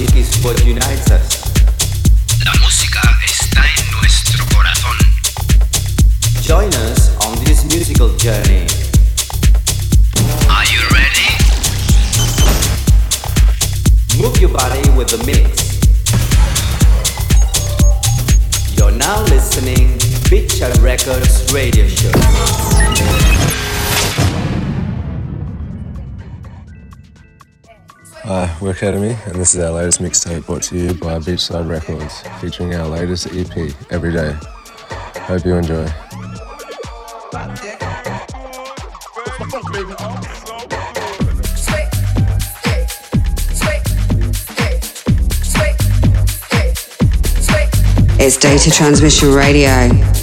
music is what unites us. La música está en nuestro corazón. Join us on this musical journey. Are you ready? Move your body with the mix. You're now listening Picture Records Radio Show. Uh, Hi, we're Academy, and this is our latest mixtape brought to you by Beachside Records, featuring our latest EP, Every Day. Hope you enjoy. It's Data Transmission Radio.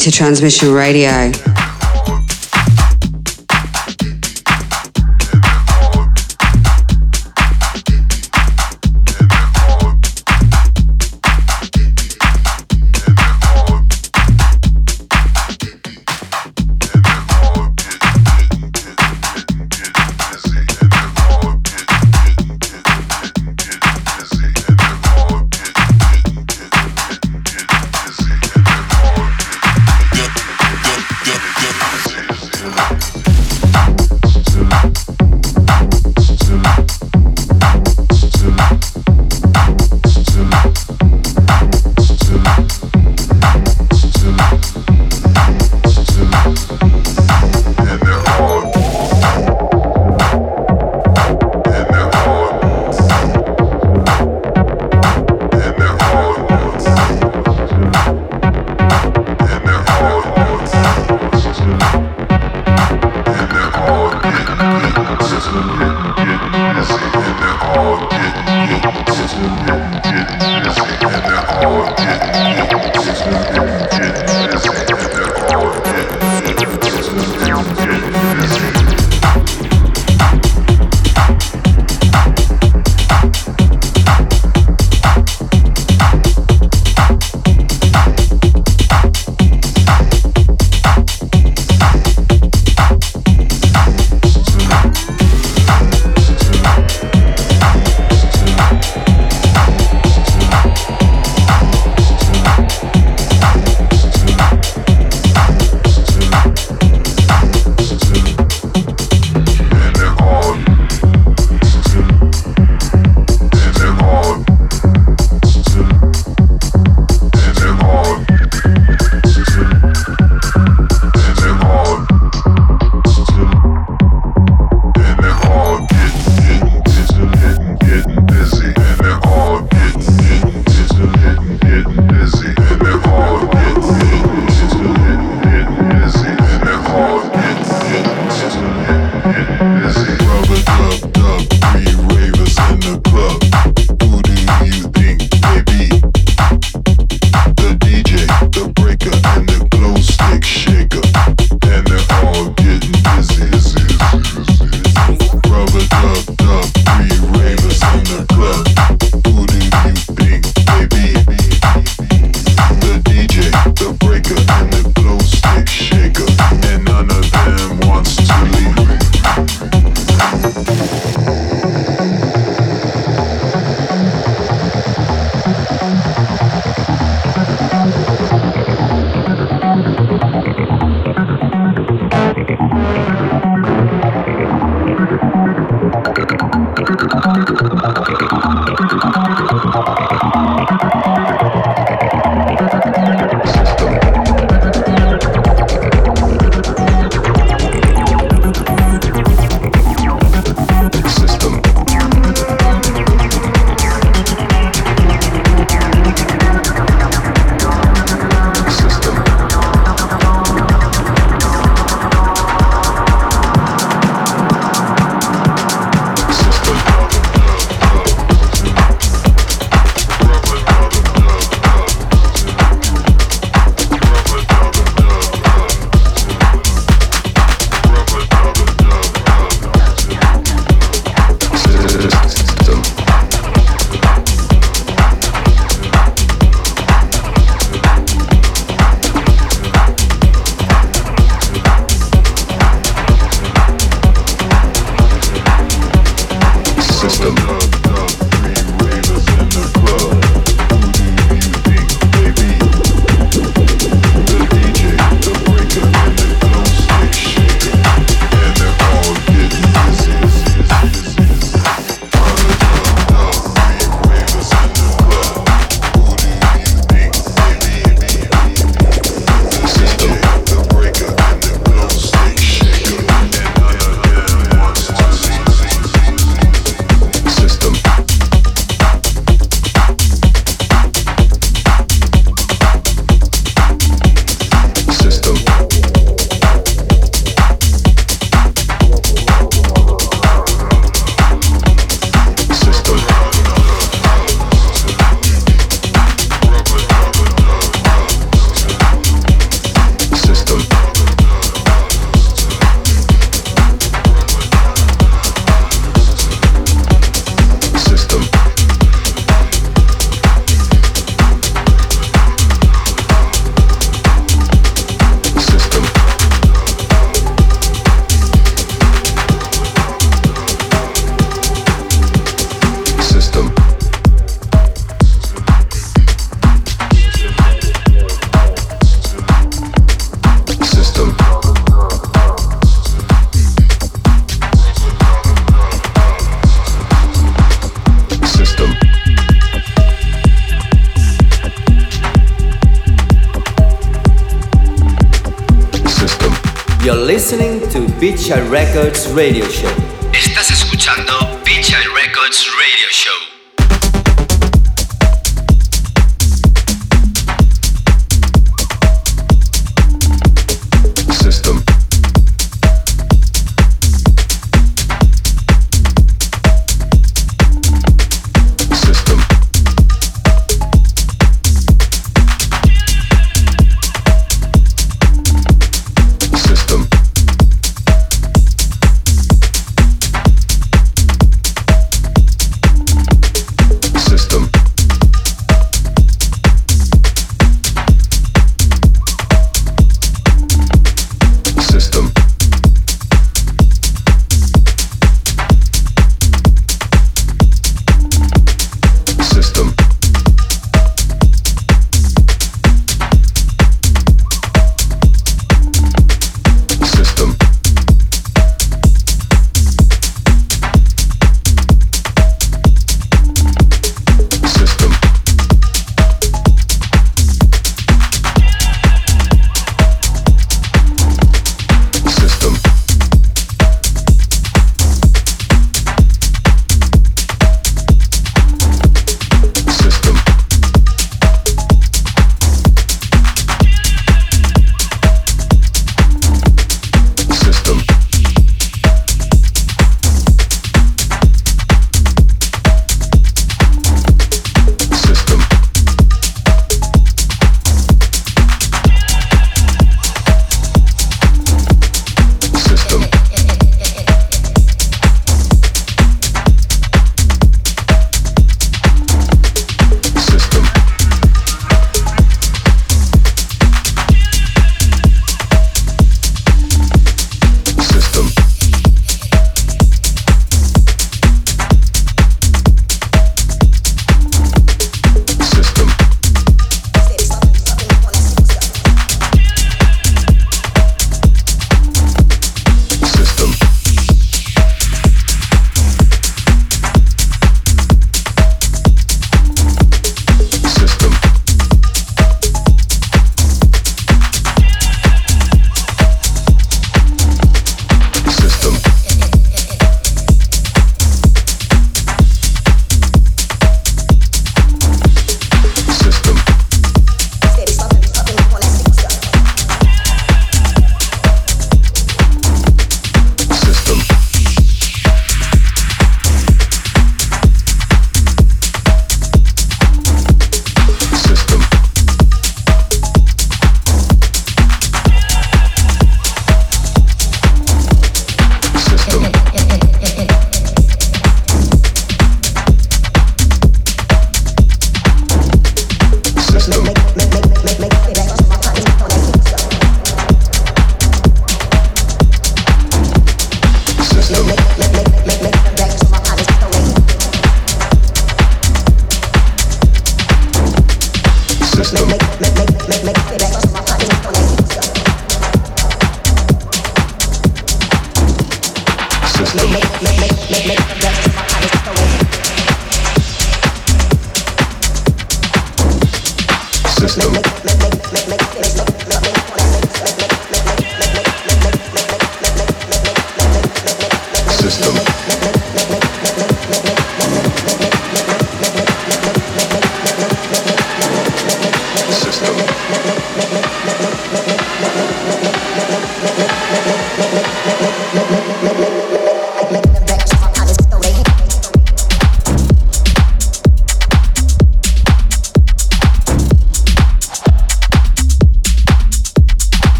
Data Transmission Radio. Thank Records Radio Show.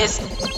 ves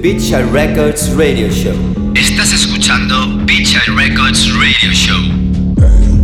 Beachside Records Radio Show. Estás escuchando Beachside Records Radio Show.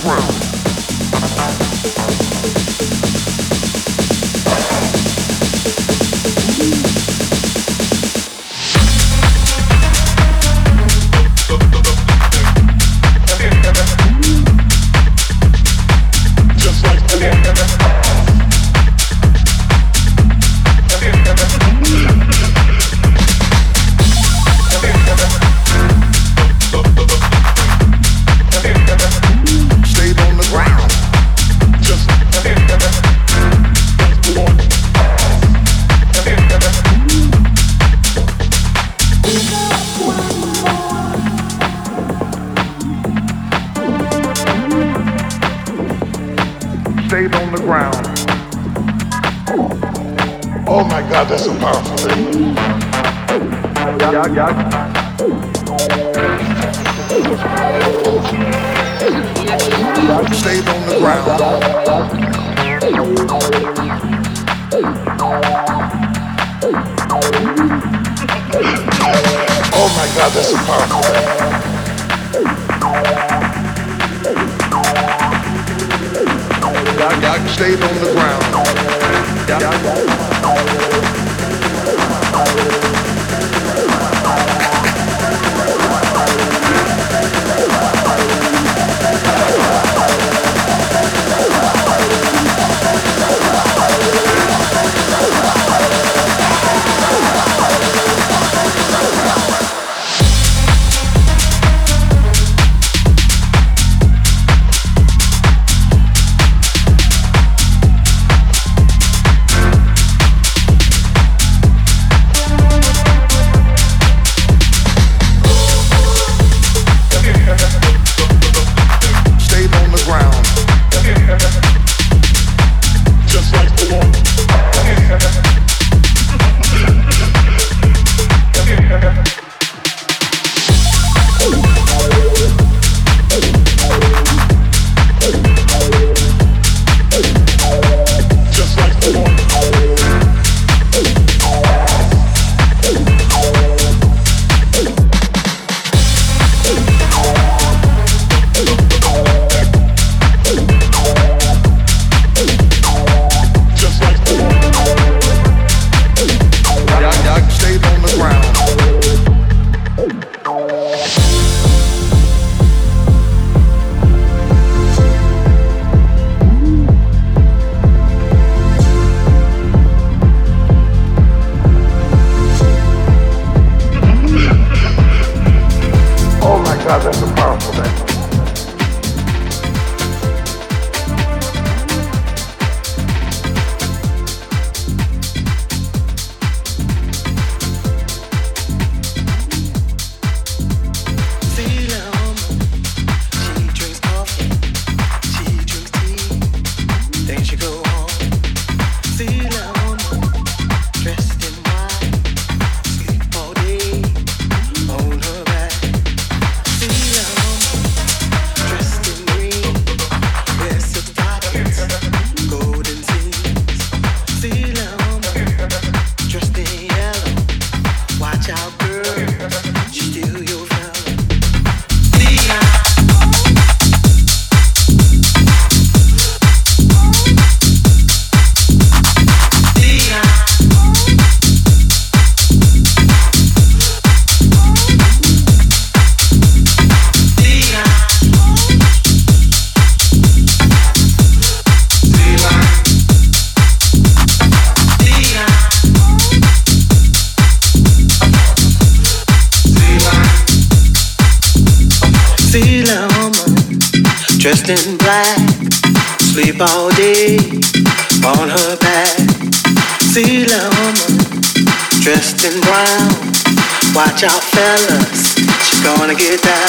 crown. y'all fellas, you're gonna get that.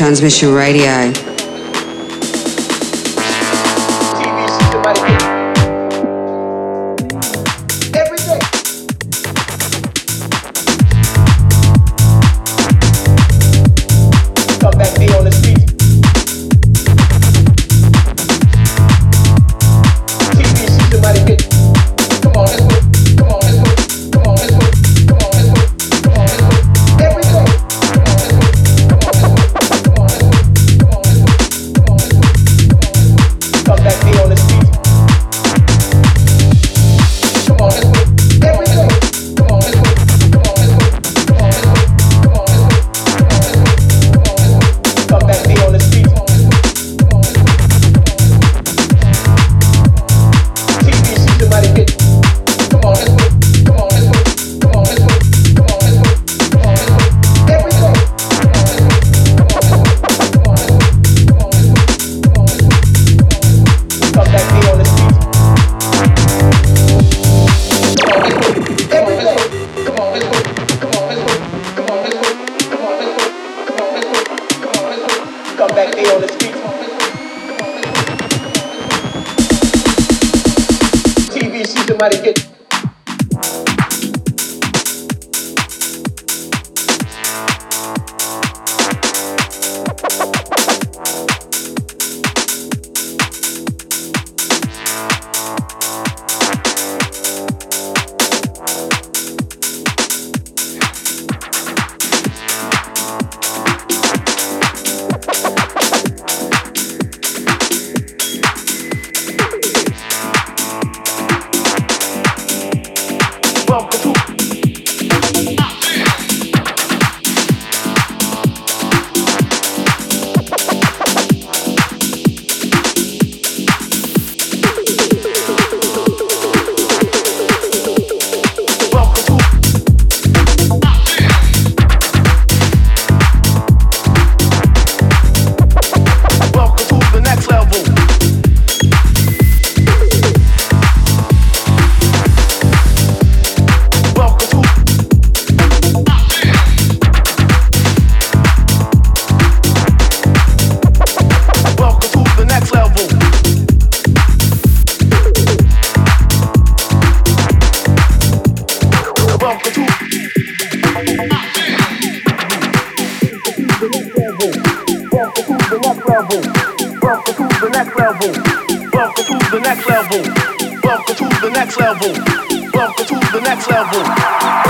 Transmission Radio. level. Welcome to the next level. Welcome to the next level. Welcome to the next level. Welcome to the next level.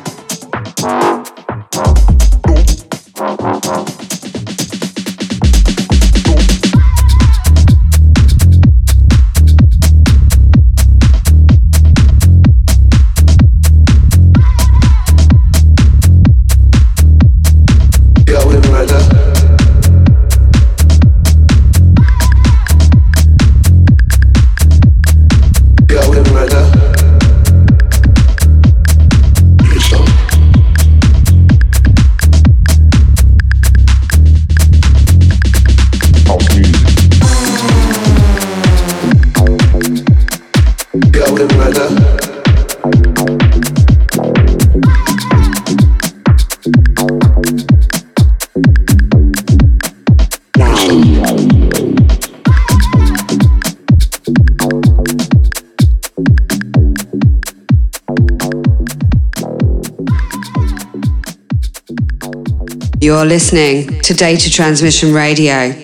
You're listening to Data Transmission Radio.